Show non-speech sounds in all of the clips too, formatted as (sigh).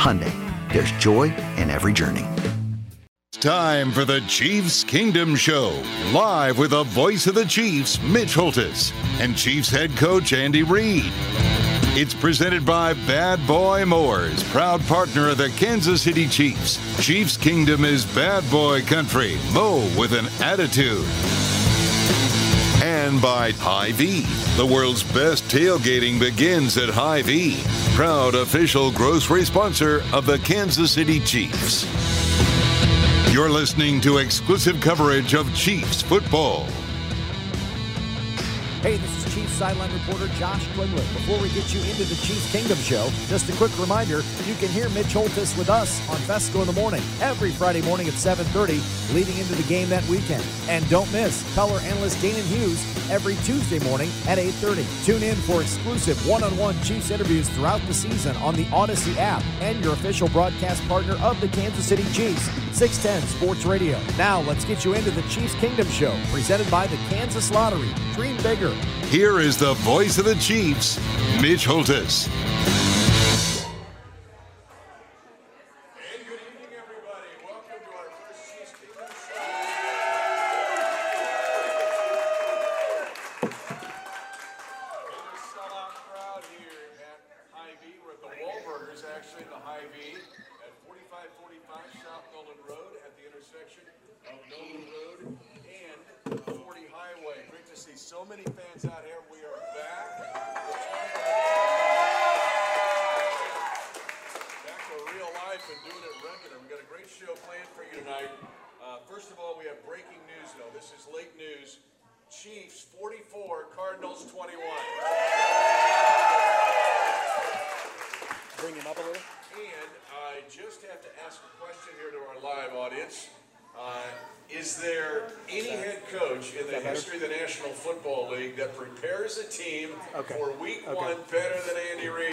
Hyundai, there's joy in every journey. It's time for the Chiefs Kingdom Show, live with the voice of the Chiefs, Mitch Holtis, and Chiefs head coach Andy Reid. It's presented by Bad Boy Mowers, proud partner of the Kansas City Chiefs. Chiefs Kingdom is bad boy country. Mow with an attitude. And by Hy-Vee. The world's best tailgating begins at Hy-Vee, proud official grocery sponsor of the Kansas City Chiefs. You're listening to exclusive coverage of Chiefs football. Hey, this is sideline reporter Josh Klingler. Before we get you into the Chiefs Kingdom Show, just a quick reminder, you can hear Mitch Holtis with us on Fescoe in the morning every Friday morning at 7.30 leading into the game that weekend. And don't miss color analyst Danan Hughes every Tuesday morning at 8.30. Tune in for exclusive one-on-one Chiefs interviews throughout the season on the Audacy app and your official broadcast partner of the Kansas City Chiefs, 610 Sports Radio. Now let's get you into the Chiefs Kingdom Show presented by the Kansas Lottery. Dream bigger. Here is the voice of the Chiefs, Mitch Holtis. 21. Bring him up a little. And I just have to ask a question here to our live audience. Uh, is there any head coach in the history of the National Football League that prepares a team okay. for week okay. one better than Andy Reid?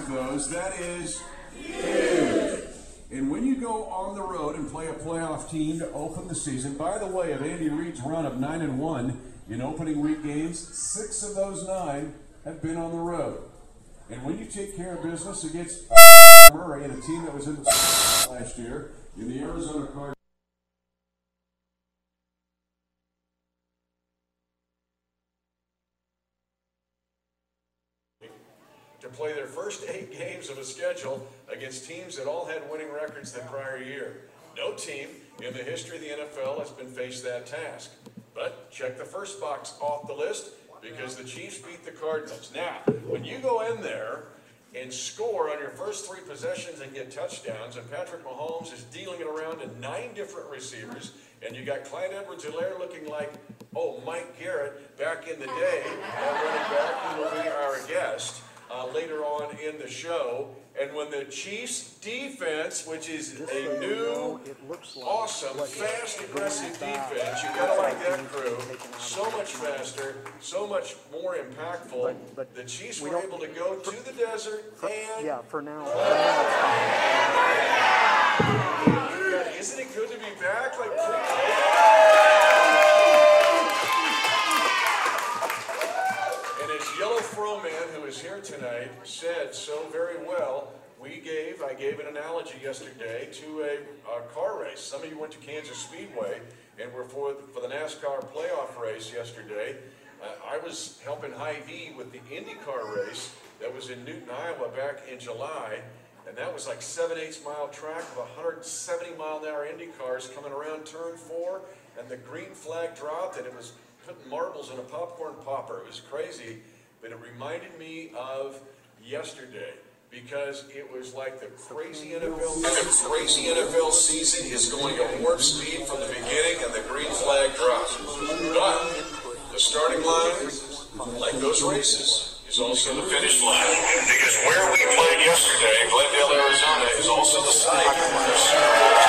of those. That is huge. And when you go on the road and play a playoff team to open the season, by the way, of Andy Reid's run of 9 and 1 in opening week games, six of those nine have been on the road. And when you take care of business against Murray and a team that was in the last year in the Arizona Cardinals. To play their first eight (laughs) games of a schedule against teams that all had winning records the prior year. No team in the history of the NFL has been faced that task. But check the first box off the list because the Chiefs beat the Cardinals. Now, when you go in there and score on your first three possessions and get touchdowns, and Patrick Mahomes is dealing it around to nine different receivers, and you got Clyde Edwards-Helaire looking like, oh, Mike Garrett back in the day, uh, running back, who will be our guest uh, later on in the show. And when the Chiefs defense, which is a new, it looks awesome, fast, aggressive defense, you gotta like that crew, so much faster, so much more impactful. But- but The Chiefs we were able to go to the desert and Yeah, for now. God, isn't it good to be back? Like, Is here tonight, said so very well, we gave, I gave an analogy yesterday to a, a car race. Some of you went to Kansas Speedway and were for, for the NASCAR playoff race yesterday. Uh, I was helping Hy-Vee with the IndyCar race that was in Newton, Iowa back in July. And that was like seven eighths mile track of 170 mile an hour Indy cars coming around turn four, and the green flag dropped, and it was putting marbles in a popcorn popper. It was crazy, but it reminded me of yesterday because it was like the crazy NFL. The crazy NFL season is going at warp speed from the beginning, and the green flag drops. But the starting line, like those races, is also the finish line. Because where we played yesterday, Glendale, Arizona, is also the site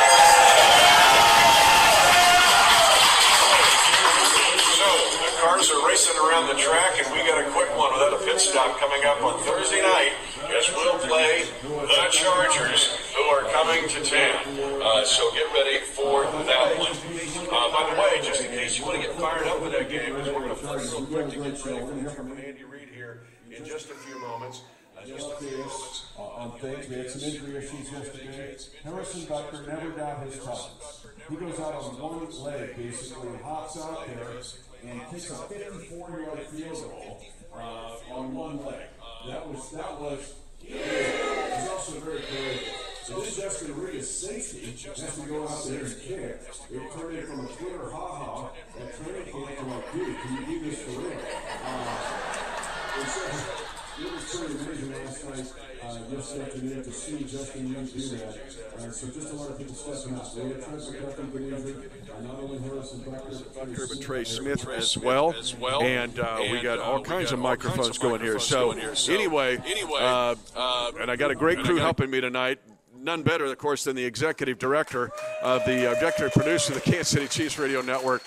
racing around the track, and we got a quick one without a pit stop coming up on Thursday night. Yes, we'll play the Chargers, who are coming to town. Uh, so get ready for that one. Uh, by the way, just in case you want to get fired up with that game, is we're going to flirt real quick to get ready for from Andy Reid here in just a few moments. Uh, just. Uh, on things, we had some injury issues yesterday. Harrison Butker never got his touches. He goes out on one leg, basically, hops out there and takes a 54-yard field goal uh, on one leg. That was that was. He's also very creative. So this Justin is safety has to go out there and kick. It turned in from a Twitter ha-ha at training camp to like, dude, can you do this for real? Uh, it was- pretty amazing last night, uh, yesterday afternoon to see Justin Reid do that. Uh, so just a lot of people stepping up. We had Trent McDuffie get injured, uh, but Trey Smith as well. As well. And uh, we got uh, all kinds got of all kinds microphones of going here. So, going here. So, anyway, anyway, uh, uh, and I got a great crew got- helping me tonight. None better, of course, than the executive director of the executive producer of the Kansas City Chiefs Radio Network,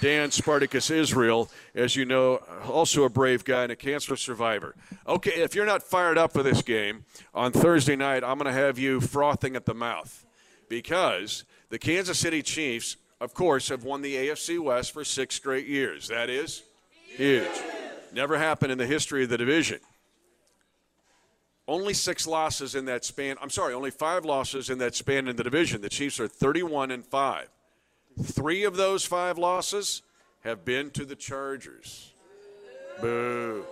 Dan Spartacus Israel, as you know, also a brave guy and a cancer survivor. Okay, if you're not fired up for this game on Thursday night, I'm going to have you frothing at the mouth because the Kansas City Chiefs, of course, have won the AFC West for six straight years. That is huge. Never happened in the history of the division. Only six losses in that span. I'm sorry, only five losses in that span in the division. The Chiefs are 31 and 5. Three of those five losses have been to the Chargers. Boo.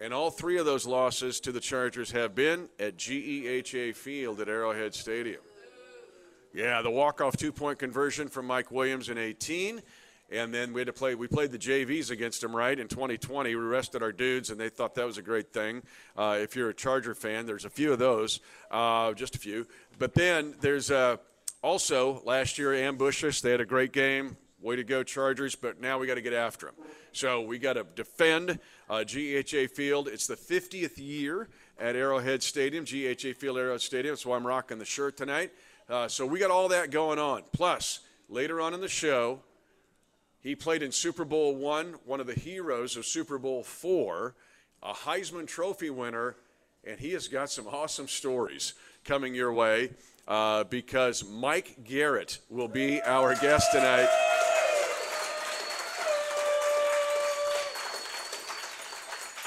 And all three of those losses to the Chargers have been at GEHA Field at Arrowhead Stadium. Yeah, the walk-off two-point conversion from Mike Williams in 18, and then we had to play. We played the JVs against them right in 2020. We rested our dudes, and they thought that was a great thing. Uh, if you're a Charger fan, there's a few of those, uh, just a few. But then there's uh, also last year Ambush us. They had a great game. Way to go, Chargers! But now we got to get after them. So we got to defend uh, GEHA Field. It's the 50th year at Arrowhead Stadium, GEHA Field Arrowhead Stadium. That's why I'm rocking the shirt tonight. Uh, so we got all that going on. Plus, later on in the show, he played in Super Bowl one, one of the heroes of Super Bowl four, a Heisman Trophy winner, and he has got some awesome stories coming your way uh, because Mike Garrett will be our guest tonight.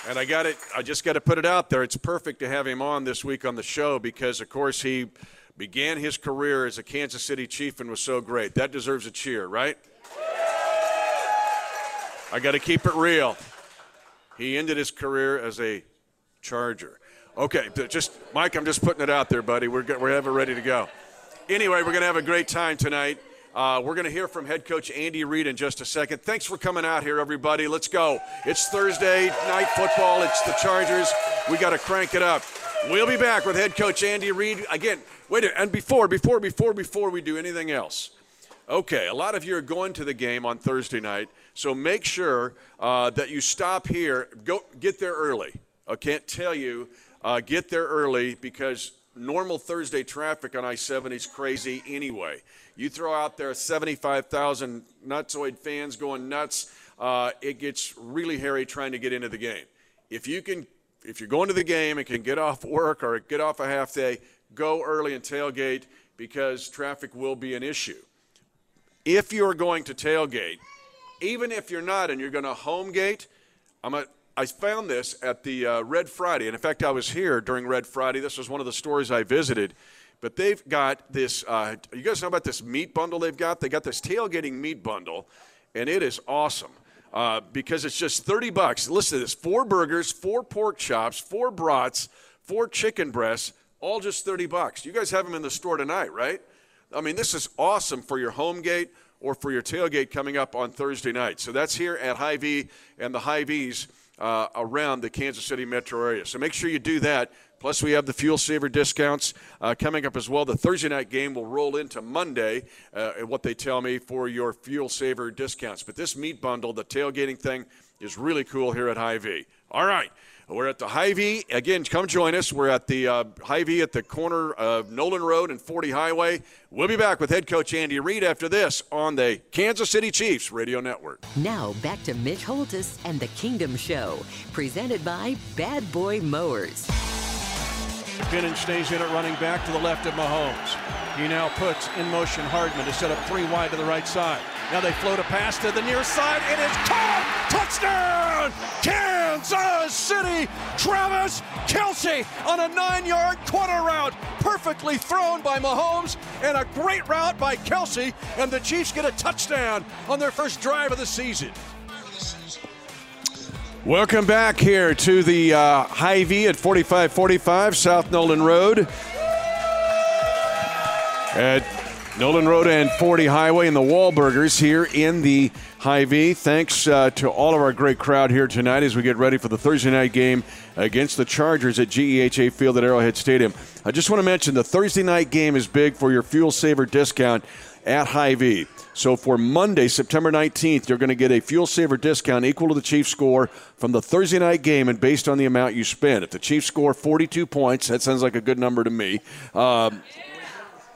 And I got it. I just got to put it out there. It's perfect to have him on this week on the show because, of course, he began his career as a Kansas City Chief and was so great. That deserves a cheer, right? I got to keep it real. He ended his career as a Charger. Okay, just Mike, I'm just putting it out there, buddy. We're we have it ready to go. Anyway, we're to have a great time tonight. Uh, we're to hear from head coach Andy Reid in just a second. Thanks for coming out here, everybody. Let's go. It's Thursday night football. It's the Chargers. We got to crank it up. We'll be back with head coach Andy Reid again. Wait, and before, before, before, before we do anything else. Okay, a lot of you are going to the game on Thursday night, so make sure uh, that you stop here. Go get there early. I can't tell you, uh, get there early because normal Thursday traffic on I 70 is crazy anyway. You throw out there 75,000 Nutsoid fans going nuts, uh, it gets really hairy trying to get into the game. If you can, if you're going to the game and can get off work or get off a half day, go early and tailgate because traffic will be an issue. If you're going to tailgate, even if you're not and you're going to home gate, I'm a, I found this at the uh, Red Friday. And in fact, I was here during Red Friday. This was one of the stores I visited. But they've got this, uh, you guys know about this meat bundle they've got? They got this tailgating meat bundle, and it is awesome. Uh, because it's just 30 bucks. Listen to this four burgers, four pork chops, four brats, four chicken breasts, all just 30 bucks. You guys have them in the store tonight, right? I mean, this is awesome for your home gate or for your tailgate coming up on Thursday night. So that's here at Hy-Vee and the Hy-Vees uh, around the Kansas City metro area. So make sure you do that. Plus, we have the fuel saver discounts uh, coming up as well. The Thursday night game will roll into Monday, uh, what they tell me for your fuel saver discounts. But this meat bundle, the tailgating thing, is really cool here at Hy-Vee. All right. We're at the Hy-Vee. Again, come join us. We're at the uh, Hy-Vee at the corner of Nolan Road and 40 Highway. We'll be back with head coach Andy Reid after this on the Kansas City Chiefs Radio Network. Now back to Mitch Holtis and the Kingdom Show, presented by Bad Boy Mowers. McKinnon stays in it, running back to the left of Mahomes. He now puts in motion Hardman to set up three wide to the right side. Now they float a pass to the near side. It is caught! Touchdown! Kansas City! Travis Kelce on a nine yard corner route. Perfectly thrown by Mahomes and a great route by Kelce. And the Chiefs get a touchdown on their first drive of the season. Welcome back here to the uh, Hy-Vee at 4545 South Nolan Road. At Nolan Road and 40 Highway and the Wahlburgers here in the Hy-Vee. Thanks uh, to all of our great crowd here tonight as we get ready for the Thursday night game against the Chargers at GEHA Field at Arrowhead Stadium. I just want to mention the Thursday night game is big for your fuel saver discount at Hy-Vee. So for Monday, September 19th, you're going to get a fuel saver discount equal to the Chiefs score from the Thursday night game and based on the amount you spend. If the Chiefs score 42 points, that sounds like a good number to me. Um,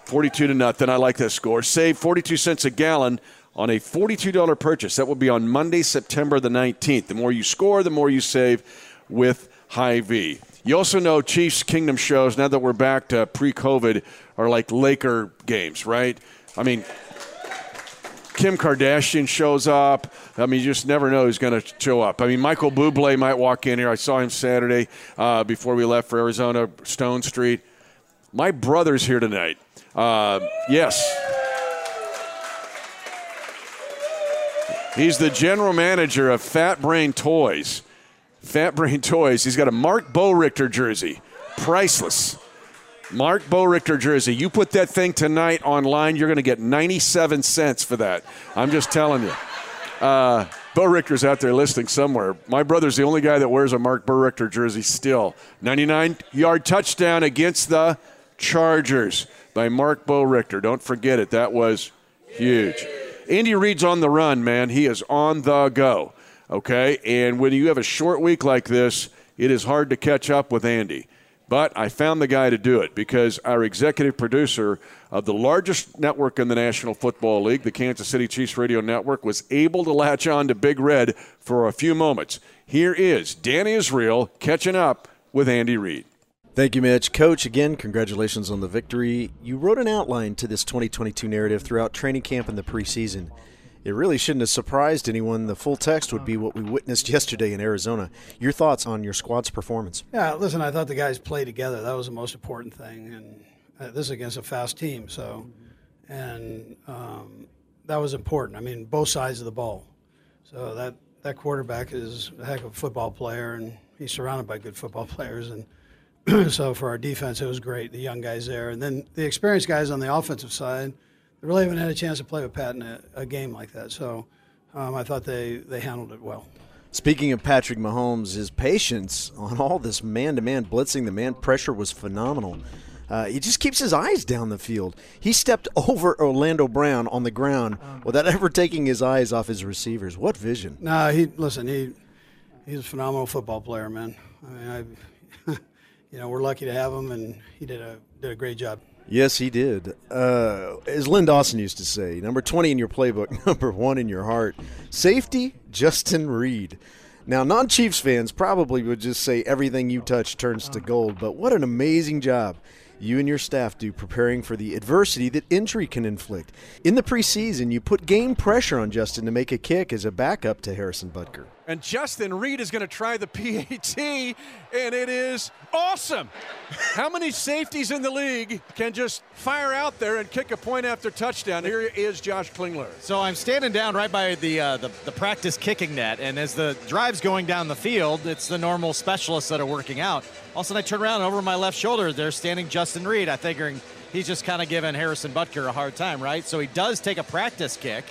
42 to nothing. I like that score. Save 42 cents a gallon on a $42 purchase. That will be on Monday, September the 19th. The more you score, the more you save with Hy-Vee. You also know Chiefs Kingdom shows, now that we're back to pre COVID, are like Laker games, right? I mean, Kim Kardashian shows up. I mean, you just never know who's going to show up. I mean, Michael Bublé might walk in here. I saw him Saturday uh, before we left for Arizona, Stone Street. My brother's here tonight. Uh, yes. He's the general manager of Fat Brain Toys. Fat Brain (laughs) Toys. He's got a Marc Boerigter jersey. Priceless. Marc Boerigter jersey. You put that thing tonight online, you're going to get 97 cents for that. I'm just telling you. Uh, Boerigter's out there listening somewhere. My brother's the only guy that wears a Marc Boerigter jersey still. 99 yard touchdown against the Chargers by Marc Boerigter. Don't forget it. That was huge. Andy Reid's on the run, man. He is on the go. Okay? And when you have a short week like this, it is hard to catch up with Andy. But I found the guy to do it because our executive producer of the largest network in the National Football League, the Kansas City Chiefs Radio Network, was able to latch on to Big Red for a few moments. Here is Dan Israel catching up with Andy Reid. Thank you, Mitch. Coach, again, congratulations on the victory. You wrote an outline to this 2022 narrative throughout training camp and the preseason. It really shouldn't have surprised anyone. The full text would be what we witnessed (laughs) yesterday in Arizona. Your thoughts on your squad's performance? Yeah, listen, I thought the guys played together. That was the most important thing. And uh, this is against a fast team, so, and um, that was important. I mean, both sides of the ball. So that, that quarterback is a heck of a football player, and he's surrounded by good football (laughs) players. And (clears throat) so for our defense, it was great. The young guys there, and then the experienced guys on the offensive side, they really haven't had a chance to play with Pat in a, a game like that. So um, I thought they, they handled it well. Speaking of Patrick Mahomes, his patience on all this man to man blitzing, the man pressure was phenomenal. Uh, he just keeps his eyes down the field. He stepped (laughs) over Orlando Brown on the ground without ever taking his eyes off his receivers. What vision! No, he listen. He he's a phenomenal football player, man. I mean, I, (laughs) you know, we're lucky to have him, and he did a did a great job. Yes, he did. Uh, as Len Dawson used to say, number 20 in your playbook, (laughs) number one in your heart. Safety, Justin Reid. Now, non Chiefs fans probably would just say everything you touch turns to gold, but what an amazing job you and your staff do preparing for the adversity that injury can inflict. In the preseason, you put game pressure on Justin to make a kick as a backup to Harrison Butker. And Justin Reid is going to try the (laughs) PAT, and it is awesome. How many safeties in the league can just fire out there and kick a point after touchdown? Here is Josh Klingler. So I'm standing down right by the, uh, the the practice kicking net, and as the drive's going down the field, it's the normal specialists that are working out. All of a sudden, I turn around over my left shoulder. There's standing Justin Reid. I figuring he's just kind of giving Harrison Butker a hard time, right? So he does take a practice kick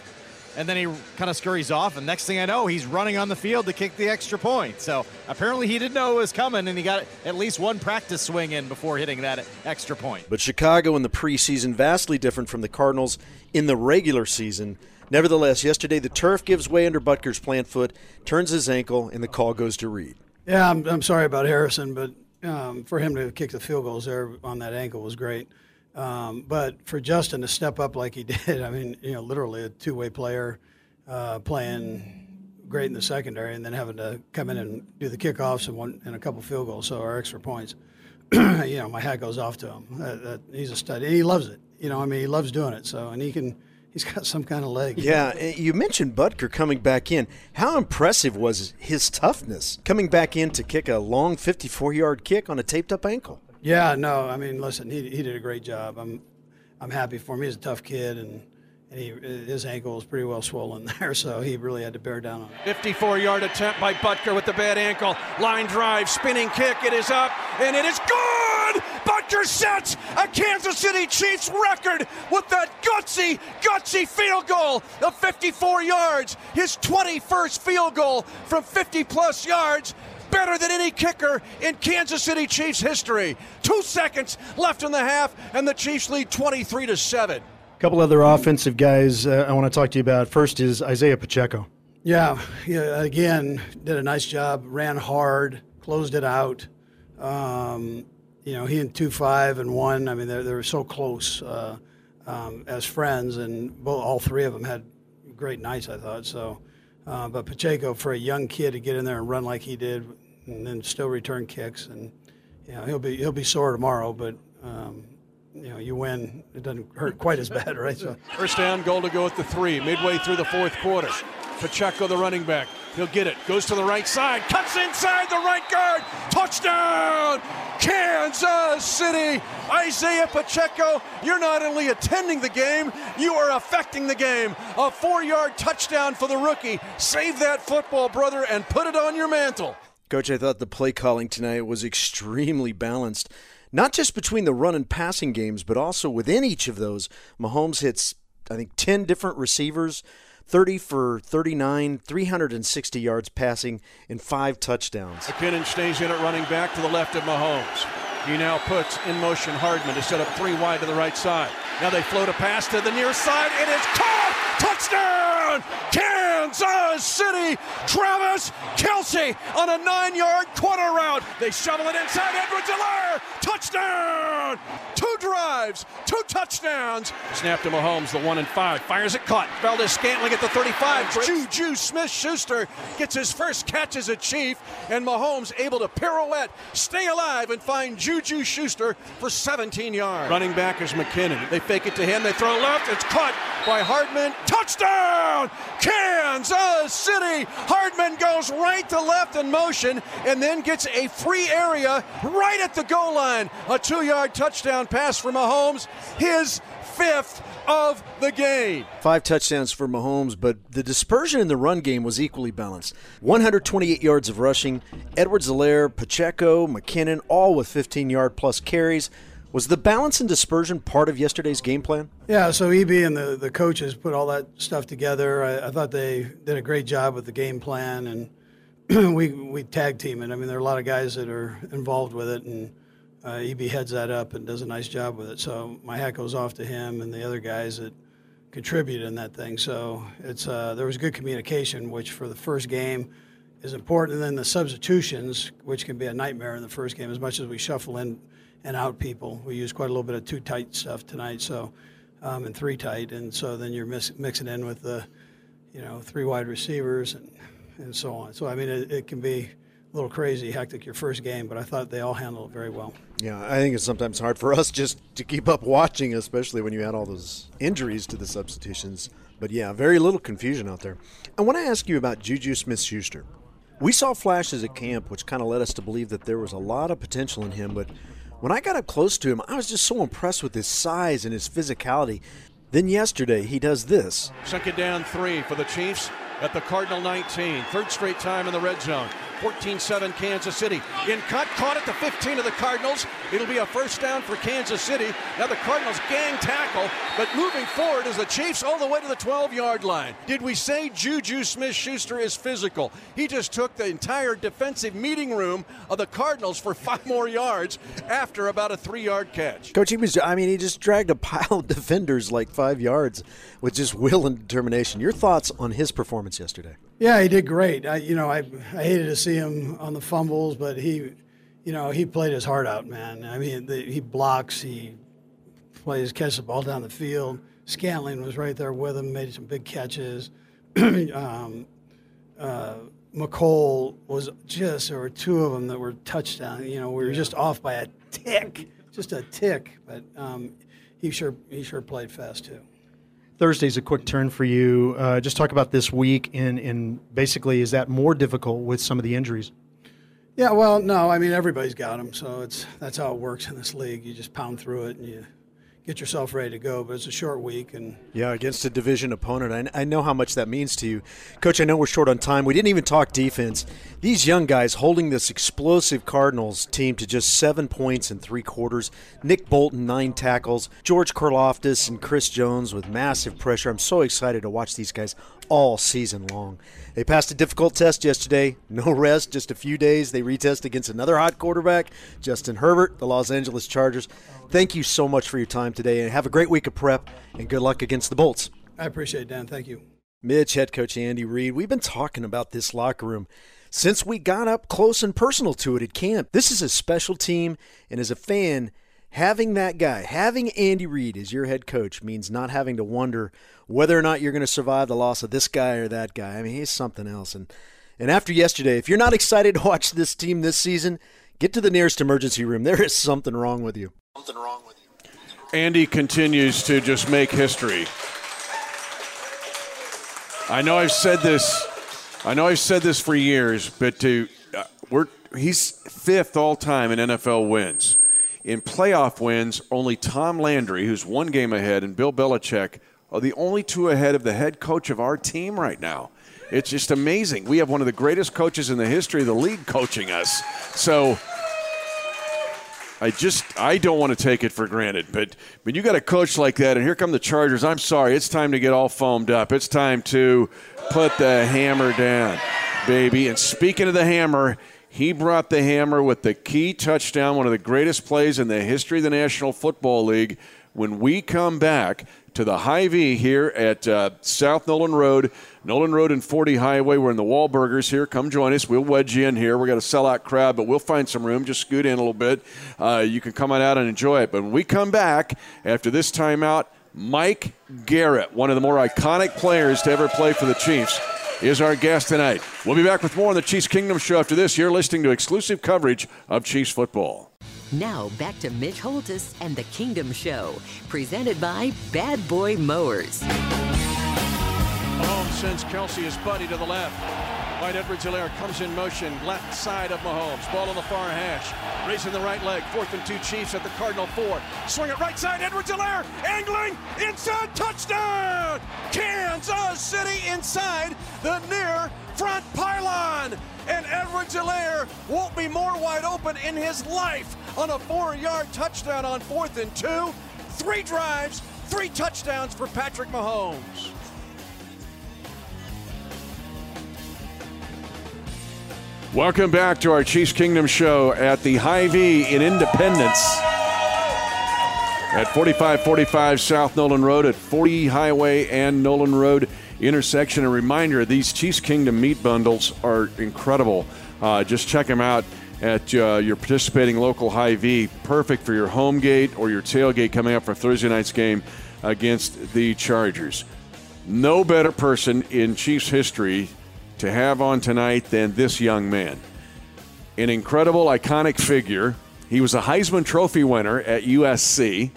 and then he kind of scurries off. And next thing I know, he's running on the field to kick the extra point. So apparently he didn't know it was coming, and he got at least one practice swing in before hitting that extra point. But Chicago in the preseason, vastly different from the Cardinals in the regular season. Nevertheless, yesterday the turf gives way under Butker's plant foot, turns his ankle, and the call goes to Reid. Yeah, I'm, I'm sorry about Harrison, but um, for him to kick the field goals there on that ankle was great. Um, but for Justin to step up like he (laughs) did, I mean, you know, literally a two-way player uh, playing great in the secondary, and then having to come in and do the kickoffs and one and a couple field goals, so our extra points. (clears throat) you know, my hat goes off to him. That, that, he's a stud, and he loves it. You know, I mean, he loves doing it. So, and he can. He's got some kind of leg. Yeah, you mentioned Butker coming back in. How impressive was his toughness coming back in to kick a long 54-yard kick on a taped-up ankle? Yeah, no, I mean, listen, he, he did a great job. I'm I'm happy for him. He's a tough kid, and, and he, his ankle is pretty well swollen (laughs) there, so he really had to bear down on it. 54-yard attempt by Butker with the bad ankle. Line drive, spinning kick. It is up, and it is good. Butker sets a Kansas City Chiefs record with that gutsy, gutsy field goal of 54 yards. His 21st field goal from 50 plus yards better than any kicker in Kansas City Chiefs history. Two seconds left in the half, and the Chiefs lead 23 to 7. A couple other offensive guys uh, I want to talk to you about. First is Isaiah Pacheco. Yeah, yeah, again, did a nice job, ran hard, closed it out. Um, you know, he and two five and one. I mean, they they were so close uh, um, as friends, and both all three of them had great nights. I thought so. Uh, but Pacheco, for a young kid to get in there and run like he did, and then still return kicks, and you know he'll be he'll be sore tomorrow, but um, you know you win, it doesn't hurt quite as bad, right? So first down, goal to go at the three, midway through the fourth quarter. Pacheco, the running back, he'll get it, goes to the right side, cuts inside the right guard, touchdown, Kansas City. Isaiah Pacheco, you're not only attending the game, you are affecting the game. A four yard touchdown for the rookie. Save that football, brother, and put it on your mantle. Coach, I thought the play calling tonight was extremely balanced. Not just between the run and passing games, but also within each of those. Mahomes hits, I think, 10 different receivers, 30 for 39, 360 yards passing, and five touchdowns. McKinnon stays in at running back to the left of Mahomes. He now puts in motion Hardman to set up three wide to the right side. Now they float a pass to the near side. It is caught! Touchdown! Kansas City! Travis Kelce on a nine yard corner route. They shovel it inside Edwards Helaire! Touchdown! Two drives, two touchdowns. Snap to Mahomes, the one and five. Fires it caught. Valdes-Scantling at the 35. Juju Smith Schuster gets his first catch as a Chief, and Mahomes able to pirouette, stay alive, and find Juju Schuster for 17 yards. Running back is McKinnon. They fake it to him. They throw left. It's caught by Hardman. Touchdown! Kansas City! Hardman goes right to left in motion and then gets a free area right at the goal line. A two yard touchdown pass for Mahomes. His fifth of the game. Five touchdowns for Mahomes, but the dispersion in the run game was equally balanced. 128 yards of rushing. Edwards Helaire, Pacheco, McKinnon, all with 15 yard plus carries. Was the balance and dispersion part of yesterday's game plan? Yeah, so EB and the, the coaches put all that stuff together. I, I thought they did a great job with the game plan, and (clears throat) we we tag team it. I mean, there are a lot of guys that are involved with it, and uh, EB heads that up and does a nice job with it. So my hat goes off to him and the other guys that contribute in that thing. So it's uh, there was good communication, which for the first game is important. And then the substitutions, which can be a nightmare in the first game, as much as we shuffle in and out people. We use quite a little bit of two tight stuff tonight, so um, and three tight, and so then you're mix, mixing in with the, you know, three wide receivers and and so on. So I mean, it, it can be a little crazy, hectic your first game, but I thought they all handled it very well. Yeah, I think it's sometimes hard for us just to keep up watching, especially when you add all those injuries to the substitutions. But yeah, very little confusion out there. I want to ask you about Juju Smith Schuster. We saw flashes at camp, which kind of led us to believe that there was a lot of potential in him, but when I got up close to him, I was just so impressed with his size and his physicality. Then yesterday, he does this. Second down three for the Chiefs at the Cardinal 19. Third straight time in the red zone. 14 7 Kansas City. In cut, caught at the 15 of the Cardinals. It'll be a first down for Kansas City. Now the Cardinals gang tackle, but moving forward is the Chiefs all the way to the 12 yard line. Did we say Juju Smith Schuster is physical? He just took the entire defensive meeting room of the Cardinals for five more yards after about a three yard catch. Coach, he was, I mean, he just dragged a pile of defenders like five yards with just will and determination. Your thoughts on his performance yesterday? Yeah, he did great. I, you know, I, I hated to see him on the fumbles, but he, you know, he played his heart out, man. I mean, the, he blocks, he plays, catches the ball down the field. Scantling was right there with him, made some big catches. (clears throat) um, uh, Mecole was just, there were two of them that were touchdown. You know, we were just off by a tick, just a tick. But um, he sure, he sure played fast too. Thursday's a quick turn for you. Uh, just talk about this week, and, and basically, is that more difficult with some of the injuries? Yeah, well, no, I mean everybody's got them, so it's that's how it works in this league. You just pound through it and you get yourself ready to go. But it's a short week, and yeah, against a division opponent, I, I know how much that means to you, Coach. I know we're short on time. We didn't even talk defense. These young guys holding this explosive Cardinals team to just seven points in three quarters. Nick Bolton nine tackles, George Karlaftis and Chris Jones with massive pressure. I'm so excited to watch these guys all season long. They passed a difficult test yesterday. No rest, just a few days. They retest against another hot quarterback, Justin Herbert, the Los Angeles Chargers. Thank you so much for your time today, and have a great week of prep, and good luck against the Bolts. I appreciate it, Dan. Thank you. Mitch, head coach Andy Reid, we've been talking about this locker room since we got up close and personal to it at camp. This is a special team, and as a fan, having that guy, having Andy Reid as your head coach means not having to wonder whether or not you're going to survive the loss of this guy or that guy. I mean, he's something else. And and after yesterday, if you're not excited to watch this team this season, get to the nearest emergency room. There is something wrong with you. Something wrong with you. Andy continues to just make history. I know I've said this. I know I've said this for years, but to uh, we're he's fifth all time in NFL wins. In playoff wins, only Tom Landry, who's one game ahead, and Bill Belichick are the only two ahead of the head coach of our team right now. It's just amazing. We have one of the greatest coaches in the history of the league coaching us. So I just I don't want to take it for granted, but when you got a coach like that, and here come the Chargers. I'm sorry, it's time to get all foamed up. It's time to put the hammer down, baby. And speaking of the hammer, he brought the hammer with the key touchdown, one of the greatest plays in the history of the National Football League. When we come back to the Hy-Vee here at uh, South Nolan Road, Nolan Road and 40 Highway. We're in the Wahlburgers here. Come join us. We'll wedge you in here. We got a sellout crowd, but we'll find some room. Just scoot in a little bit. Uh, you can come on out and enjoy it. But when we come back after this timeout, Mike Garrett, one of the more iconic players to ever play for the Chiefs is our guest tonight. We'll be back with more on the Chiefs Kingdom Show after this. You're listening to exclusive coverage of Chiefs football. Now back to Mitch Holtis and the Kingdom Show, presented by Bad Boy Mowers. Mahomes sends Kelce his buddy to the left. Clyde Edwards-Helaire comes in motion, left side of Mahomes. Ball on the far hash. Raising the right leg. Fourth and two Chiefs at the Cardinal four. Swing it right side. Edwards-Helaire angling inside. Touchdown! Kansas City inside the near front pylon. And Edwards-Helaire won't be more wide open in his life on a four-yard touchdown on fourth and two. Three drives, three touchdowns for Patrick Mahomes. Welcome back to our Chiefs Kingdom show at the Hy-Vee in Independence at 4545 South Nolan Road at 40 Highway and Nolan Road intersection. A reminder these Chiefs Kingdom meat bundles are incredible. Uh, just check them out at uh, your participating local Hy-Vee. Perfect for your home gate or your tailgate coming up for Thursday night's game against the Chargers. No better person in Chiefs history to have on tonight than this young man. An incredible, iconic figure. He was a Heisman Trophy winner at USC,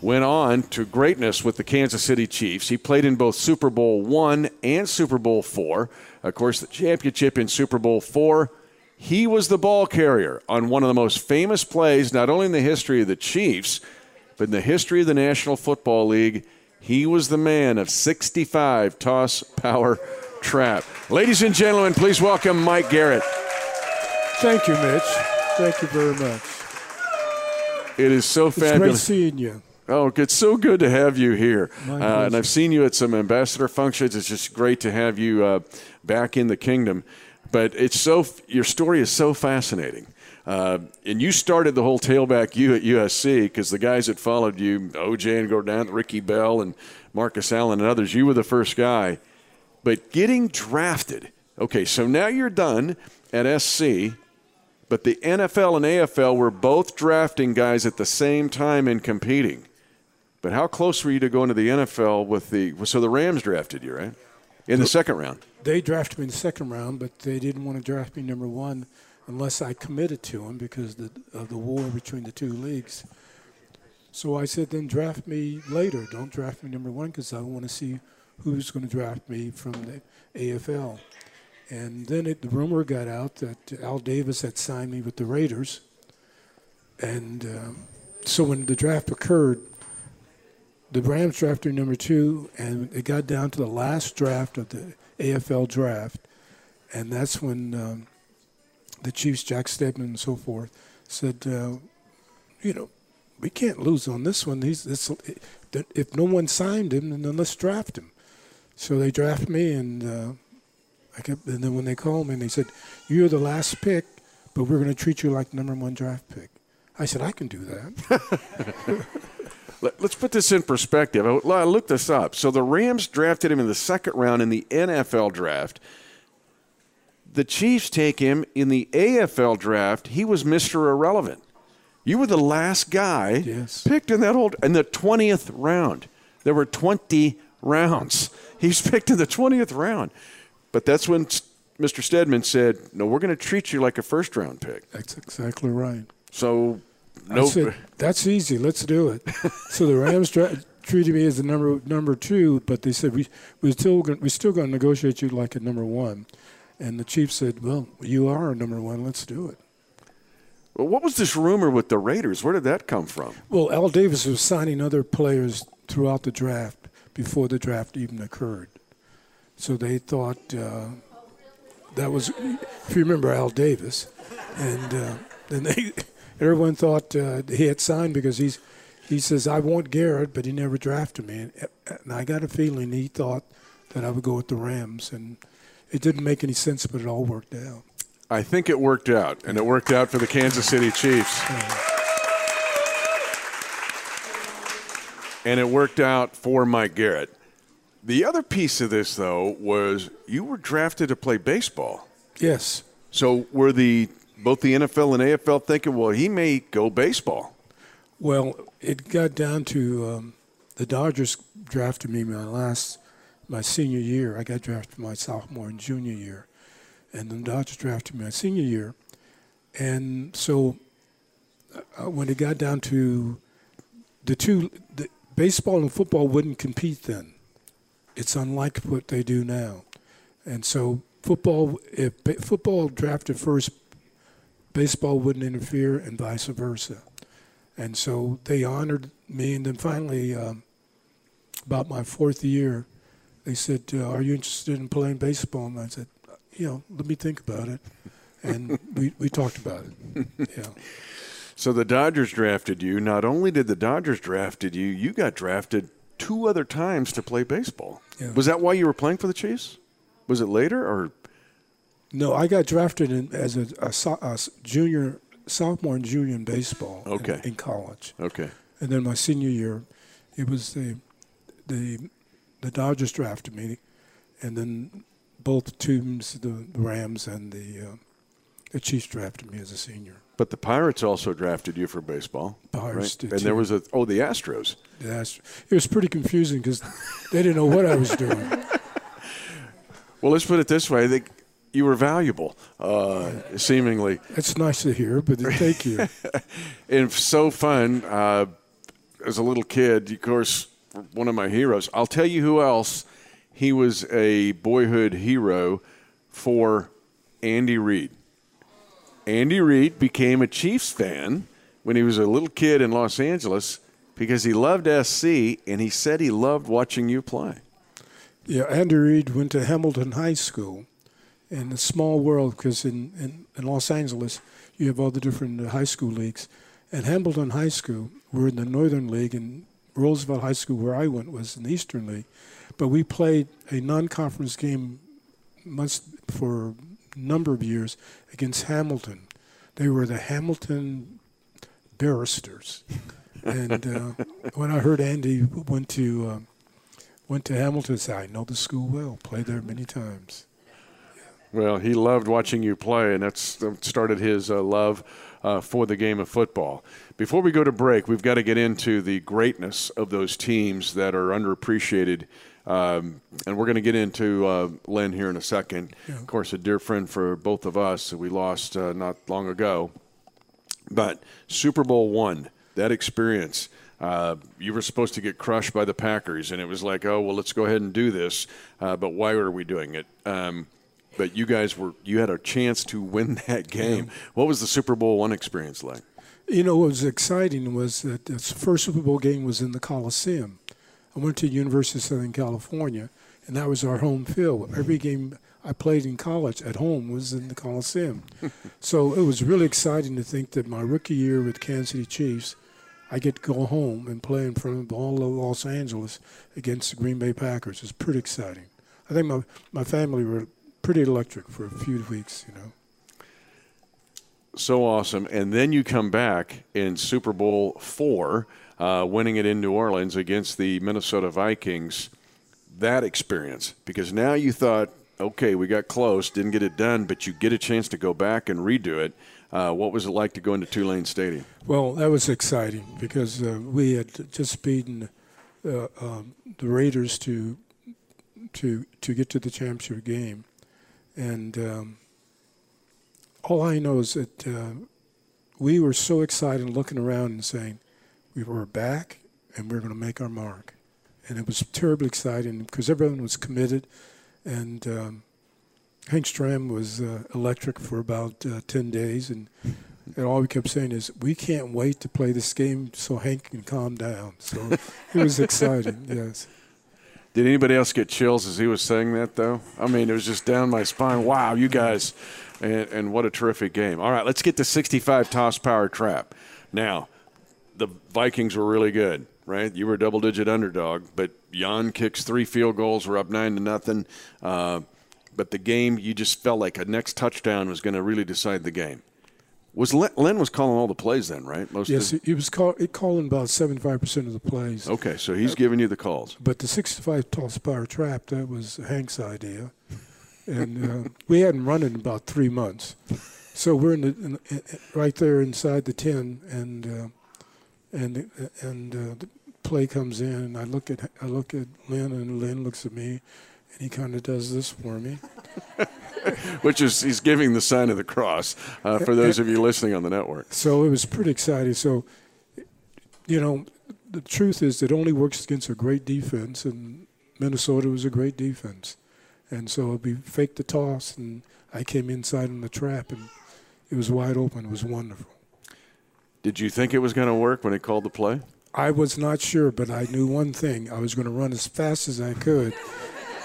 went on to greatness with the Kansas City Chiefs. He played in both Super Bowl one and Super Bowl four. Of course, the championship in Super Bowl four. He was the ball carrier on one of the most famous plays, not only in the history of the Chiefs, but in the history of the National Football League. He was the man of 65 toss power trap. Ladies and gentlemen, please welcome Mike Garrett. Thank you, Mitch. Thank you very much. It is so It's fabulous. great seeing you. Oh, it's so good to have you here. Uh, and. I've seen you at some ambassador functions. It's just great to have you uh, back in the kingdom. But it's so your story is so fascinating. Uh, and you started the whole tailback U at USC because the guys that followed you, OJ and Gordon, Ricky Bell, and Marcus Allen, and others, you were the first guy. But getting drafted, okay, so now you're done at SC, but the NFL and AFL were both drafting guys at the same time and competing. But how close were you to going to the NFL with the? So the Rams drafted you, right? In the second round. They drafted me in the second round, but they didn't want to draft me number one unless I committed to them because the, of the war between the two leagues. So I said, then draft me later. Don't draft me number one because I want to see who's going to draft me from the AFL. And then it, the rumor got out that Al Davis had signed me with the Raiders. And um, so when the draft occurred, the Rams drafted number two, and it got down to the last draft of the AFL draft, and that's when um, the Chiefs, Jack Steadman, and so forth, said, uh, you know, we can't lose on this one. He's if no one signed him, then let's draft him. So they drafted me, and uh, I kept, and then when they called me, and they said, you're the last pick, but we're going to treat you like number one draft pick. I said, I can do that. (laughs) Let- Let's put this in perspective. I I looked this up. So the Rams drafted him in the second round in the NFL draft. The Chiefs take him in the AFL draft. He was Mr. Irrelevant. You were the last guy picked in that old in the twentieth round. There were twenty rounds. He's picked in the twentieth round. But that's when Mr. Steadman said, "No, we're going to treat you like a first round pick." That's exactly right. So, no. I said, that's easy. Let's do it. (laughs) so the Rams dra- treated me as the number number two, but they said we we still gonna, we still going to negotiate you like a number one. And the Chiefs said, "Well, you are a number one. Let's do it." Well, what was this rumor with the Raiders? Where did that come from? Well, Al Davis was signing other players throughout the draft before the draft even occurred. So they thought uh, that was, if you remember Al Davis, and uh, then they, (laughs) everyone thought uh, he had signed because he's, he says I want Garrett, but he never drafted me, and, and I got a feeling he thought that I would go with the Rams, and it didn't make any sense, but it all worked out. I think it worked out, and it worked out for the Kansas City Chiefs. And it worked out for Mike Garrett. The other piece of this, though, was you were drafted to play baseball. Yes. So were the both the NFL and AFL thinking, well, he may go baseball? Well, it got down to um, the Dodgers drafted me my last, my senior year. I got drafted my sophomore and junior year, and the Dodgers drafted me my senior year, and so uh, when it got down to the two, the baseball and football wouldn't compete then. It's unlike what they do now, and so football if football drafted first, baseball wouldn't interfere, and vice versa. And so they honored me, and then finally, um, about my fourth year, they said, uh, "Are you interested in playing baseball?" And I said, "You know, let me think about it." And we, we talked about it. (laughs) Yeah. So the Dodgers drafted you. Not only did the Dodgers drafted you, you got drafted two other times to play baseball. Yeah. Was that why you were playing for the Chiefs? Was it later or? No, I got drafted in, as a, a, a junior, sophomore and junior in baseball. in- Okay. In, college. Okay. And then my senior year, it was the the the Dodgers drafted me, and then both teams, the Rams and the uh, the Chiefs, drafted me as a senior. But the Pirates also drafted you for baseball. Pirates right? did And there was a oh the Astros. Yes, it was pretty confusing because they didn't know what I was doing. (laughs) Well, let's put it this way: they, you were valuable, uh, seemingly. It's nice to hear, but thank you. (laughs) and so fun. Uh, as a little kid, of course, one of my heroes. I'll tell you who else. He was a boyhood hero for Andy Reid. Andy Reid became a Chiefs fan when he was a little kid in Los Angeles because he loved SC and he said he loved watching you play. Yeah, Andy Reid went to Hamilton High School in a small world because in, in, in Los Angeles you have all the different uh, high school leagues. At Hamilton High School, we're in the Northern League, and Roosevelt High School, where I went, was in the Eastern League. But we played a non-conference game months for a number of years against Hamilton. They were the Hamilton Barristers. and uh, when I heard Andy went to um, went to Hamilton, I said, I know the school well. Played there many times. Well, he loved watching you play, and that's that started his uh, love uh, for the game of football. Before we go to break, we've got to get into the greatness of those teams that are underappreciated. Um, and we're going to get into uh, Len here in a second. Of course, a dear friend for both of us that we lost uh, not long ago. But Super Bowl one, that experience, uh, you were supposed to get crushed by the Packers, and it was like, oh well, let's go ahead and do this. Uh, but why are we doing it? Um, but you guys were you had a chance to win (laughs) that game. What was the Super Bowl one experience like? You know, what was exciting was that the first Super Bowl game was in the Coliseum. I went to University of Southern California, and that was our home field. Every game I played in college at home was in the Coliseum. (laughs) so it was really exciting to think that my rookie year with Kansas City Chiefs, I get to go home and play in front of all of Los Angeles against the Green Bay Packers. It's pretty exciting. I think my, my family were pretty electric for a few weeks, you know. So awesome. And then you come back in Super Bowl four, uh, winning it in New Orleans against the Minnesota Vikings. That experience, because now you thought, okay, we got close, didn't get it done, but you get a chance to go back and redo it. Uh, what was it like to go into Tulane Stadium? Well, that was exciting because uh, we had just beaten uh, um, the Raiders to to to get to the championship game, and um, all I know is that uh, we were so excited, looking around and saying, "We were back, and we're going to make our mark," and it was terribly exciting because everyone was committed, and um, Hank Stram was uh, electric for about uh, 10 days, and, and all we kept saying is, we can't wait to play this game so Hank can calm down. So it was exciting, (laughs) yes. Did anybody else get chills as he was saying that, though? I mean, it was just down my spine. Wow, you guys. And, and what a terrific game. All right, let's get to 65 toss power trap. Now, the Vikings were really good, right? You were a double digit underdog, but Jan kicks three field goals. We're up nine to nothing. Uh, but the game, you just felt like a next touchdown was going to really decide the game. Was Len, Len was calling all the plays then, right? Most yes, of, he was call, he calling about 75% of the plays. Okay, so he's giving you the calls. But the 65 toss power trap, that was Hank's idea. And uh, we hadn't run it in about three months. So we're in the, in, in, right there inside the 10, and uh, and and uh, the play comes in, and I look at I look at Len, and Len looks at me, and he kind of does this for me. (laughs) (laughs) Which is he's giving the sign of the cross uh, for those of you listening on the network. So it was pretty exciting. So, you know, the truth is it only works against a great defense, and Minnesota was a great defense. And so we faked the toss, and I came inside in the trap, and it was wide open. It was wonderful. Did you think it was going to work when he called the play? I was not sure, but I knew one thing: I was going to run as fast as I could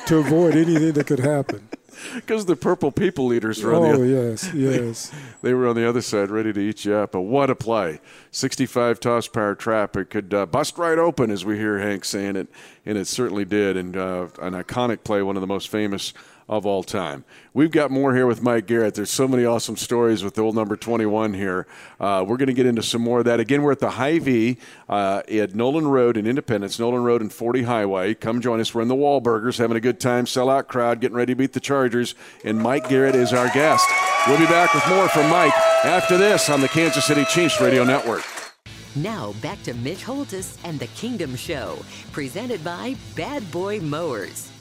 to avoid anything that could happen. (laughs) Because the purple people eaters were on Oh, the yes, (laughs) yes. They, they were on the other side, ready to eat you up. But what a play! 65 toss power trap. It could uh, bust right open, as we hear Hank saying it, and it certainly did. And uh, an iconic play, one of the most famous of all time. We've got more here with Mike Garrett. There's so many awesome stories with old number 21 here. Uh, we're going to get into some more of that. Again, we're at the Hy-Vee uh, at Nolan Road in Independence, Nolan Road and 40 Highway. Come join us. We're in the Wahlburgers, having a good time, sellout crowd, getting ready to beat the Chargers, and Mike Garrett is our guest. We'll be back with more from Mike after this on the Kansas City Chiefs Radio Network. Now back to Mitch Holtis and the Kingdom Show, presented by Bad Boy Mowers.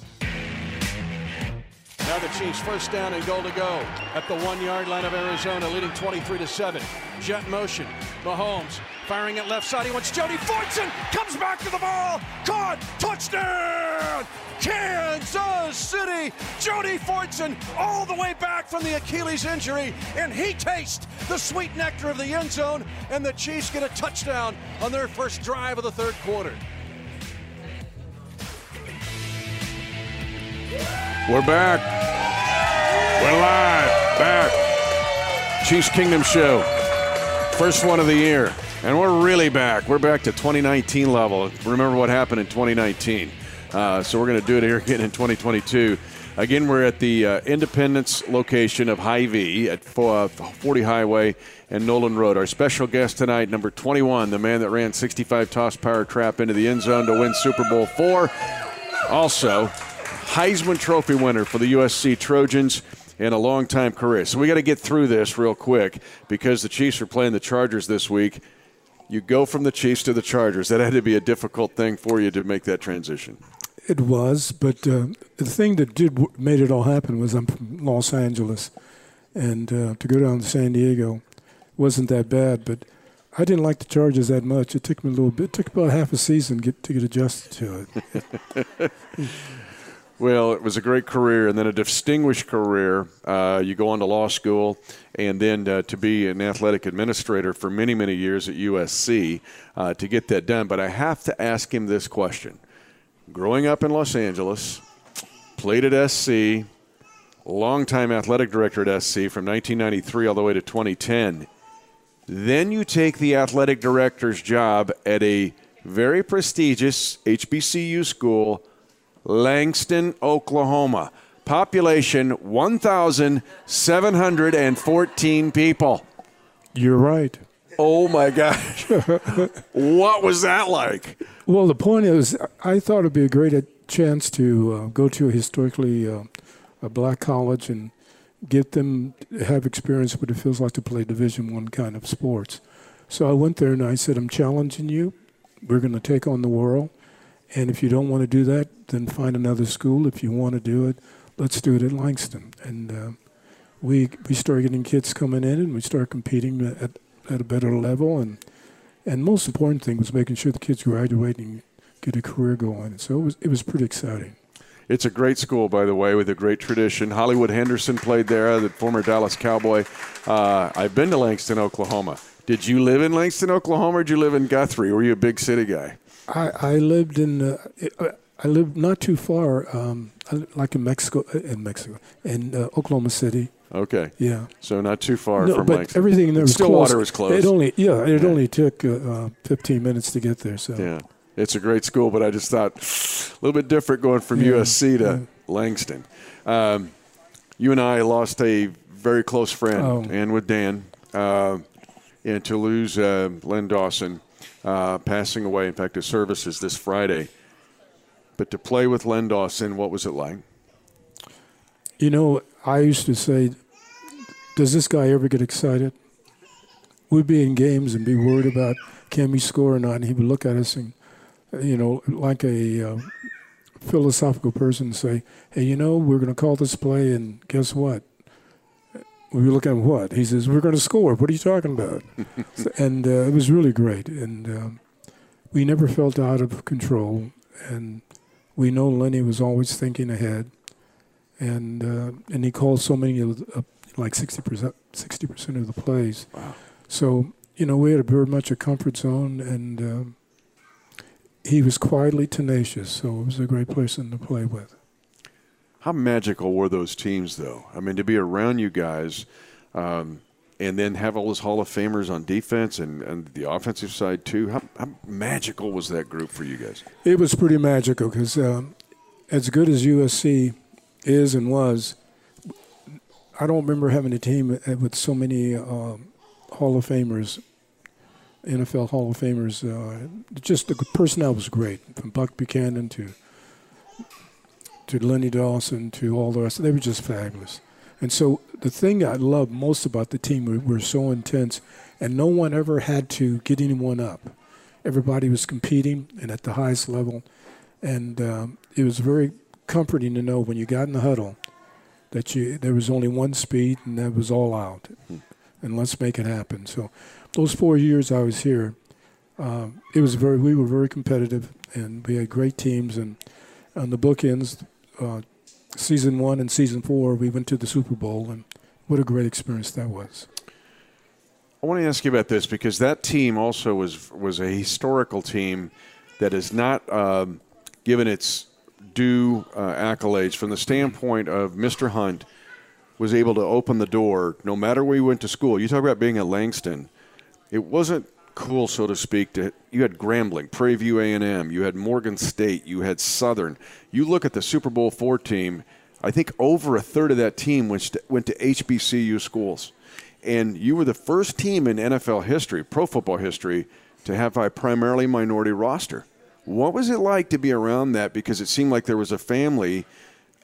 Now the Chiefs first down and goal to go at the one yard line of Arizona, leading 23 to 7. Jet motion. Mahomes firing at left side. He wants Jody Fortson. Comes back to the ball. Caught. Touchdown. Kansas City. Jody Fortson all the way back from the Achilles injury. And he tastes the sweet nectar of the end zone. And the Chiefs get a touchdown on their first drive of the third quarter. We're back. We're live. Back. Chiefs Kingdom Show. First one of the year. And we're really back. We're back to 2019 level. Remember what happened in 2019. Uh, so we're going to do it here again in 2022. Again, we're at the uh, Independence location of Hy-Vee at uh, 40 Highway and Nolan Road. Our special guest tonight, number 21, the man that ran 65 toss power trap into the end zone to win Super Bowl four. Also, Heisman Trophy winner for the USC Trojans in a long-time career. So we got to get through this real quick because the Chiefs are playing the Chargers this week. You go from the Chiefs to the Chargers. That had to be a difficult thing for you to make that transition. It was, but uh, the thing that did made it all happen was I'm from Los Angeles, and uh, to go down to San Diego wasn't that bad. But I didn't like the Chargers that much. It took me a little bit. It took about half a season get, to get adjusted to it. (laughs) Well, it was a great career and then a distinguished career. Uh, you go on to law school and then uh, to be an athletic administrator for many, many years at USC uh, to get that done. But I have to ask him this question. Growing up in Los Angeles, played at SC, longtime athletic director at SC from 1993 all the way to 2010. Then you take the athletic director's job at a very prestigious HBCU school Langston, Oklahoma. Population 1,714 people. You're right. Oh my gosh. (laughs) what was that like? Well, the point is, I thought it'd be a great chance to uh, go to a historically uh, a black college and get them to have experience what it feels like to play Division One kind of sports. So I went there and I said, "I'm challenging you. We're going to take on the world, and if you don't want to do that, then find another school. If you want to do it, let's do it at Langston." And uh, we we started getting kids coming in, and we started competing at at a better level, and and most important thing was making sure the kids graduate and get a career going. So it was it was pretty exciting. It's a great school, by the way, with a great tradition. Hollywood Henderson played there, the former Dallas Cowboy. Uh, I've been to Langston, Oklahoma. Did you live in Langston, Oklahoma, or did you live in Guthrie? Were you a big city guy? I, I lived in uh, I lived not too far, um, like in Mexico, in Mexico, in uh, Oklahoma City. Okay. Yeah. So not too far no, from but Langston. everything there was Stillwater close. was close. It only yeah, it Yeah. only took uh, uh, 15 minutes to get there. So Yeah, it's a great school, but I just thought a little bit different going from Yeah, USC to yeah. Langston. Um, you and I lost a very close friend, Oh. and with Dan, uh, and to lose uh, Len Dawson uh, passing away. In fact, his service is this Friday. But to play with Len Dawson, what was it like? You know, I used to say, does this guy ever get excited? We'd be in games and be worried about can we score or not, and he would look at us and, you know, like a uh, philosophical person, say, hey, you know, we're going to call this play, and guess what? We look at what? He says, we're going to score. What are you talking about? (laughs) So- and uh, it was really great. And um, we never felt out of control. And we know Lenny was always thinking ahead and uh, and he called so many of the, uh, like sixty percent sixty percent of the plays. Wow. So you know we had a very much a comfort zone, and um, he was quietly tenacious. So it was a great person to play with. How magical were those teams, though? I mean, to be around you guys. Um, and then have all those Hall of Famers on defense and, and the offensive side too. How, how magical was that group for you guys? It was pretty magical because um, as good as USC is and was, I don't remember having a team with so many um, Hall of Famers, NFL Hall of Famers. Uh, just the personnel was great, from Buck Buchanan to to Lenny Dawson to all the rest. They were just fabulous. And so the thing I love most about the team, we were so intense, and no one ever had to get anyone up. Everybody was competing and at the highest level, and um, it was very comforting to know when you got in the huddle that you there was only one speed and that was all out, and let's make it happen. So those four years I was here, um, it was very we were very competitive and we had great teams and on the bookends. Uh, season one and season four, we went to the Super Bowl, and what a great experience that was. I want to ask you about this because that team also was was a historical team that is not um, given its due uh, accolades from the standpoint of Mr. Hunt was able to open the door no matter where you went to school. You talk about being at Langston. It wasn't cool, so to speak. To you had Grambling, Prairie View A and M, you had Morgan State, you had Southern. You look at the Super Bowl four team. I think over a third of that team went to, went to HBCU schools, and you were the first team in NFL history, pro football history, to have a primarily minority roster. What was it like to be around that? Because it seemed like there was a family,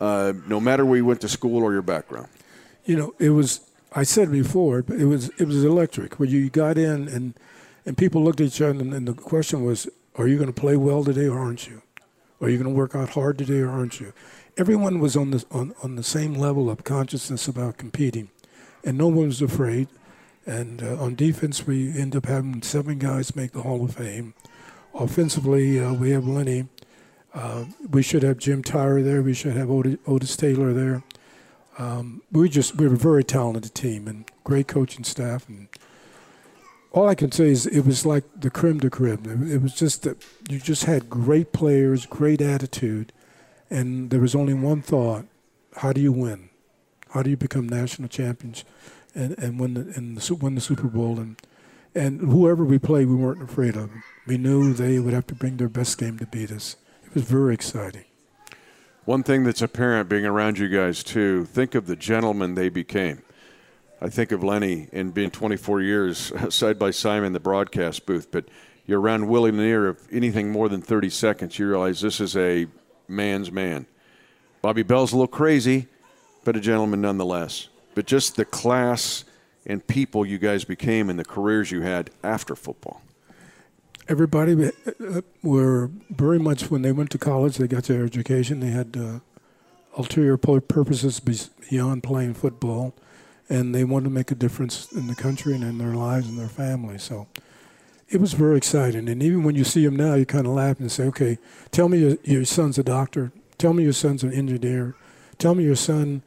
uh, no matter where you went to school or your background. You know, it was. I said before, it was it was electric. When you got in and and people looked at each other, and, and the question was, "Are you going to play well today, or aren't you? Are you going to work out hard today, or aren't you?" Everyone was on the on, on the same level of consciousness about competing, and no one was afraid. And uh, on defense, we end up having seven guys make the Hall of Fame. Offensively, uh, we have Lenny. Uh, we should have Jim Tyrer there. We should have Otis, Otis Taylor there. Um, we just we were a very talented team and great coaching staff. And all I can say is it was like the creme de creme. It was just that you just had great players, great attitude, and there was only one thought: How do you win? How do you become national champions and and win the and the, win the Super Bowl? And and whoever we played, we weren't afraid of. Them. We knew they would have to bring their best game to beat us. It was very exciting. One thing that's apparent being around you guys too, think of the gentlemen they became. I think of Lenny and being 24 years (laughs) side by side in the broadcast booth, but you're around Willie Lanier of anything more than 30 seconds, you realize this is a man's man. Bobby Bell's a little crazy, but a gentleman nonetheless. But just the class and people you guys became and the careers you had after football. Everybody uh, were very much when they went to college, they got their education. They had uh, ulterior purposes beyond playing football, and they wanted to make a difference in the country and in their lives and their families. So it was very exciting. And even when you see them now, you kind of laugh and say, okay, tell me your, your son's a doctor. Tell me your son's an engineer. Tell me your son,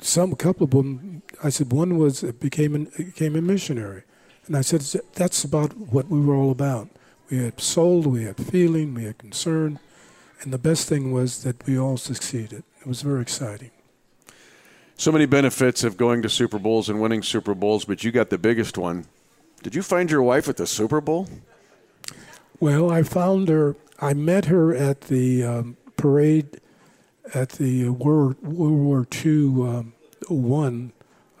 some, a couple of them, I said, one was, uh, became, an, became a missionary. And I said, that's about what we were all about. We had soul, we had feeling, we had concern. And the best thing was that we all succeeded. It was very exciting. So many benefits of going to Super Bowls and winning Super Bowls, but you got the biggest one. Did you find your wife at the Super Bowl? Well, I found her. I met her at the um, parade at the World, World War II um, one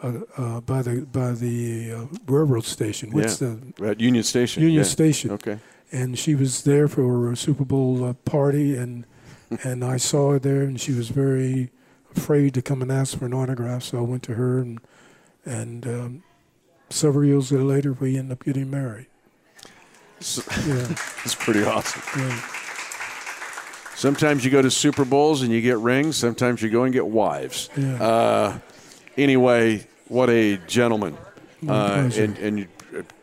uh, uh, by the by the uh, railroad station. What's yeah. the at Union Station? Union yeah. Station. Okay. And she was there for a Super Bowl uh, party, and and I saw her there, and she was very afraid to come and ask for an autograph. So I went to her, and and um, several years later, we ended up getting married. So, (laughs) yeah, it's pretty awesome. Yeah. Sometimes you go to Super Bowls and you get rings. Sometimes you go and get wives. Yeah. Uh, anyway, what a gentleman. Uh, and, and you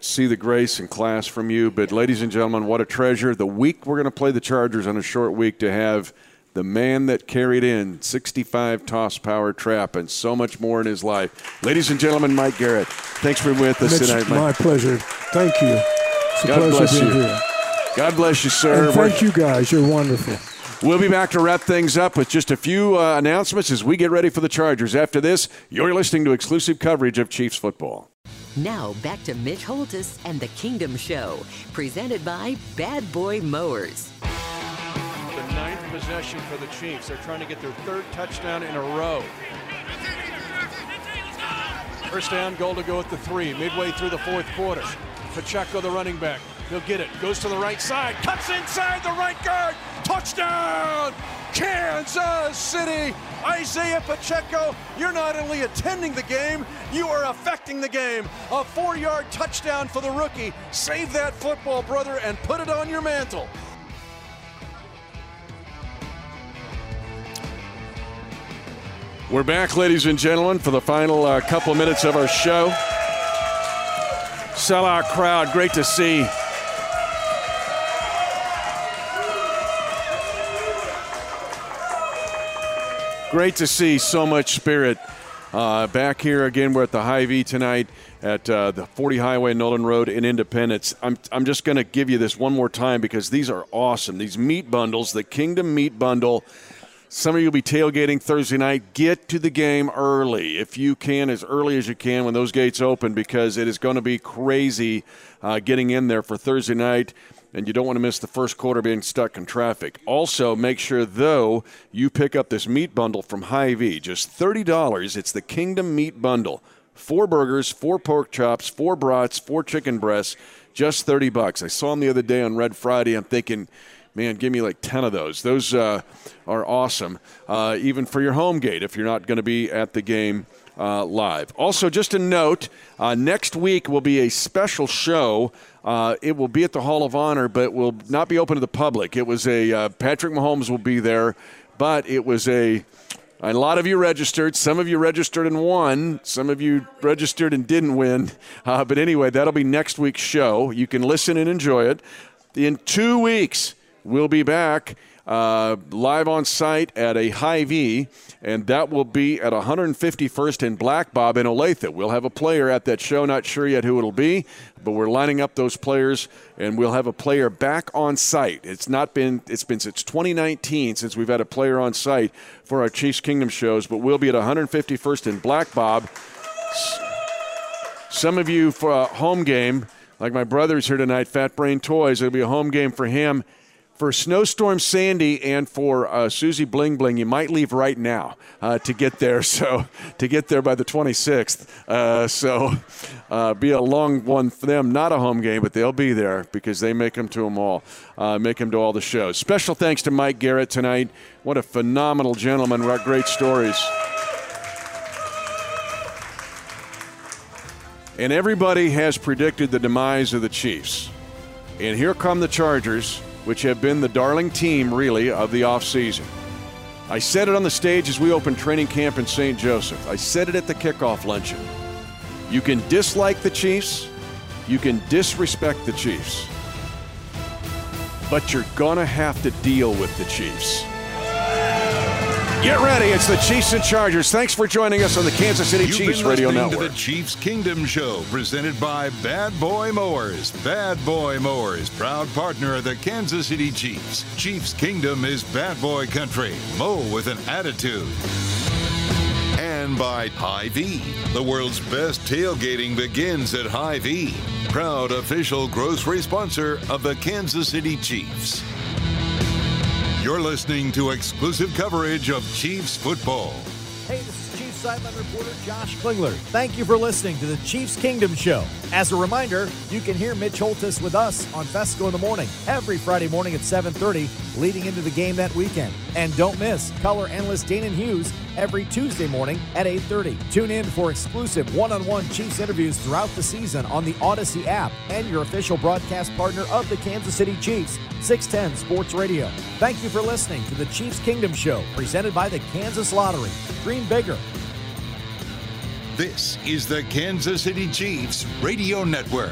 see the grace and class from you. But, ladies and gentlemen, what a treasure. The week we're going to play the Chargers on a short week to have the man that carried in 65 toss power trap and so much more in his life. Ladies and gentlemen, Mike Garrett, thanks for being with us Mitch, tonight. Mike. It's my pleasure. Thank you. It's a God pleasure bless being you. here. God bless you, sir. And We're- thank you guys. You're wonderful. We'll be back to wrap things up with just a few uh, announcements as we get ready for the Chargers. After this, you're listening to exclusive coverage of Chiefs football. Now back to Mitch Holtis and the Kingdom Show, presented by Bad Boy Mowers. The ninth possession for the Chiefs. They're trying to get their third touchdown in a row. First down, goal to go at the three, midway through the fourth quarter. Pacheco, the running back. He'll get it. Goes to the right side. Cuts inside the right guard. Touchdown! Kansas City! Isaiah Pacheco, you're not only attending the game, you are affecting the game. A four yard touchdown for the rookie. Save that football, brother, and put it on your mantle. We're back, ladies and gentlemen, for the final uh, couple minutes of our show. Sellout crowd, great to see. Great to see so much spirit uh, back here again. We're at the Hy-Vee tonight at uh, the 40 Highway, Nolan Road in Independence. I'm, I'm just going to give you this one more time because these are awesome. These meat bundles, the Kingdom Meat Bundle. Some of you will be tailgating Thursday night. Get to the game early if you can, as early as you can when those gates open, because it is going to be crazy uh, getting in there for Thursday night and you don't want to miss the first quarter being stuck in traffic. Also, make sure, though, you pick up this meat bundle from Hy-Vee. Just $30. It's the Kingdom Meat Bundle. Four burgers, four pork chops, four brats, four chicken breasts, just 30 bucks. I saw them the other day on Red Friday. I'm thinking, man, give me like 10 of those. Those uh, are awesome, uh, even for your home gate if you're not going to be at the game uh, live. Also, just a note uh, next week will be a special show. Uh, it will be at the Hall of Honor, but will not be open to the public. It was a uh, Patrick Mahomes will be there, but it was a a lot of you registered. Some of you registered and won. Some of you registered and didn't win. But anyway, that'll be next week's show. You can listen and enjoy it. In two weeks, we'll be back uh, live on site at a Hy-Vee, and that will be at 151st and Black Bob in Olathe. We'll have a player at that show. Not sure yet who it'll be, but we're lining up those players, and we'll have a player back on site. It's not been it's been since 2019 since we've had a player on site for our Chiefs Kingdom shows, but we'll be at 151st and Black Bob. Some of you for a home game, like my brother's here tonight, Fat Brain Toys. It'll be a home game for him. For Snowstorm Sandy and for uh, Susie Bling Bling, you might leave right now uh, to get there. (laughs) So to get there by the 26th. Uh, so uh, be a long one for them. Not a home game, but they'll be there because they make them to them all. Uh, make them to all the shows. Special thanks to Mike Garrett tonight. What a phenomenal gentleman. What great stories. And everybody has predicted the demise of the Chiefs. And here come the Chargers, which have been the darling team, really, of the offseason. I said it on the stage as we opened training camp in St. Joseph. I said it at the kickoff luncheon. You can dislike the Chiefs, you can disrespect the Chiefs, but you're going to have to deal with the Chiefs. Get ready. It's the Chiefs and Chargers. Thanks for joining us on the Kansas City You've Chiefs been Radio Network. to the Chiefs Kingdom Show, presented by Bad Boy Mowers. Bad Boy Mowers, proud partner of the Kansas City Chiefs. Chiefs Kingdom is bad boy country. Mow with an attitude. And by Hy-Vee. The world's best tailgating begins at Hy-Vee. Proud official grocery sponsor of the Kansas City Chiefs. You're listening to exclusive coverage of Chiefs football. Hey, this is Chiefs sideline reporter Josh Klingler. Thank you for listening to the Chiefs Kingdom Show. As a reminder, you can hear Mitch Holtis with us on Fescoe in the morning every Friday morning at 7:30, leading into the game that weekend. And don't miss color analyst Danan Hughes every Tuesday morning at 8:30. Tune in for exclusive one-on-one Chiefs interviews throughout the season on the Audacy app and your official broadcast partner of the Kansas City Chiefs, 610 Sports Radio. Thank you for listening to the Chiefs Kingdom Show, presented by the Kansas Lottery. Dream bigger. This is the Kansas City Chiefs Radio Network.